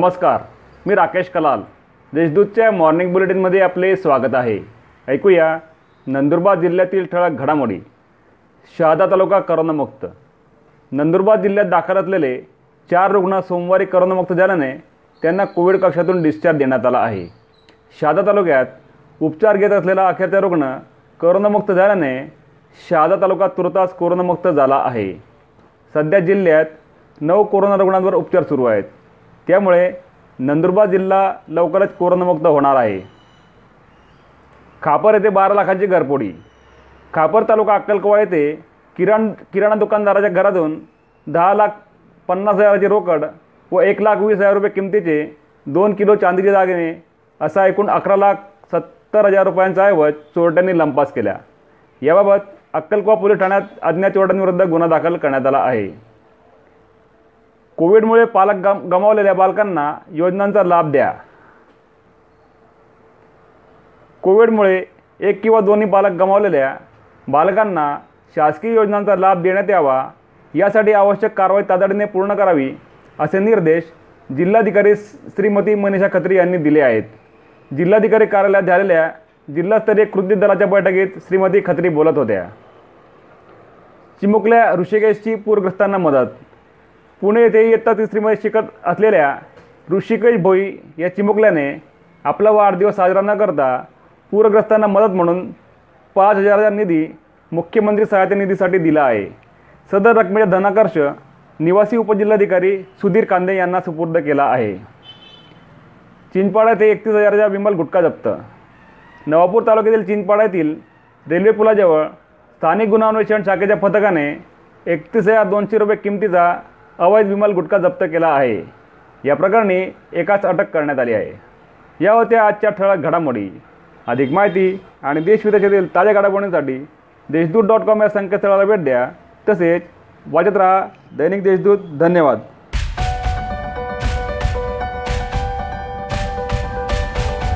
नमस्कार मी राकेश कलाल. देशदूतच्या मॉर्निंग बुलेटिनमध्ये आपले स्वागत आहे. ऐकूया नंदुरबार जिल्ह्यातील ठळक घडामोडी. शहादा तालुका करोनामुक्त. नंदुरबार जिल्ह्यात दाखल असलेले चार रुग्ण सोमवारी करोनामुक्त झाल्याने त्यांना कोविड कक्षातून डिस्चार्ज देण्यात आला आहे. शहादा तालुक्यात उपचार घेत असलेला अखेरचा रुग्ण करोनामुक्त झाल्याने शहादा तालुका तुर्तास कोरोनामुक्त झाला आहे. सध्या जिल्ह्यात नऊ कोरोना रुग्णांवर उपचार सुरू आहेत. त्यामुळे नंदुरबार जिल्हा लवकरच कोरोनामुक्त होणार आहे. खापर येथे बारा लाखांची घरपोडी खापर तालुका अक्कलकोवा येथे किराण किराणा दुकानदाराच्या घरातून दहा लाख पन्नास हजाराची रोकड व एक लाख वीस हजार रुपये किमतीचे दोन किलो चांदीचे दागिने असा एकूण अकरा लाख सत्तर हजार रुपयांचा ऐवज चोरट्यांनी लंपास केल्या याबाबत अक्कलकोवा पोलीस ठाण्यात अज्ञात चोरट्यांविरुद्ध गुन्हा दाखल करण्यात आला आहे. कोविडमुळे पालक गम गमावलेल्या बालकांना योजनांचा लाभ द्या. कोविडमुळे एक किंवा दोन्ही पालक गमावलेल्या बालकांना शासकीय योजनांचा लाभ देण्यात यावा यासाठी आवश्यक कारवाई तातडीने पूर्ण करावी असे निर्देश जिल्हाधिकारी श्रीमती मनीषा खत्री यांनी दिले आहेत. जिल्हाधिकारी कार्यालयात झालेल्या जिल्हास्तरीय कृती दलाच्या बैठकीत श्रीमती खत्री बोलत होत्या. चिमुकल्या ऋषिकेशची पूरग्रस्तांना मदत पुणे येथे इयत्ता तिसरीमध्ये शिकत असलेल्या ऋषिकेश भोई या चिमुकल्याने आपला वाढदिवस साजरा न करता पूरग्रस्तांना मदत म्हणून पाच हजाराचा निधी मुख्यमंत्री सहायता निधीसाठी दिला आहे. सदर रकमेचा धनाकर्ष निवासी उपजिल्हाधिकारी सुधीर कांदे यांना सुपूर्द केला आहे. चिंचपाडा येथे एकतीस हजाराचा विमल गुटखा जप्त. नवापूर तालुक्यातील चिंचपाडा येथील रेल्वे पुलाजवळ स्थानिक गुन्हा अन्वेषण शाखेच्या पथकाने एकतीस हजार दोनशे रुपये किमतीचा अवैध विमल गुटखा जप्त केला आहे. या प्रकरणी एकाच अटक करण्यात आली आहे. या होत्या आजच्या ठळक घडामोडी. अधिक माहिती आणि देशविदेशातील ताज्या घडामोडींसाठी देशदूत डॉट कॉम या संकेतस्थळाला भेट द्या. तसेच वाचत राहा दैनिक देशदूत. धन्यवाद.